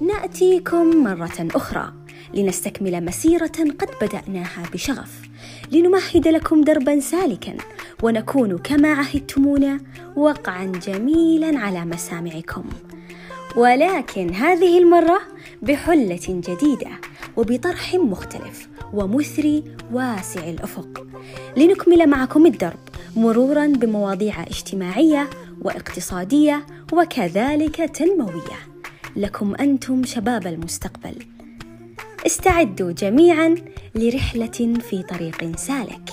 نأتيكم مرة أخرى لنستكمل مسيرة قد بدأناها بشغف لنمهد لكم دربا سالكا ونكون كما عهدتمونا وقعا جميلا على مسامعكم. ولكن هذه المرة بحلة جديدة وبطرح مختلف ومثري واسع الأفق. لنكمل معكم الدرب مرورا بمواضيع اجتماعية واقتصادية وكذلك تنموية. لكم أنتم شباب المستقبل. استعدوا جميعا لرحلة في طريق سالك.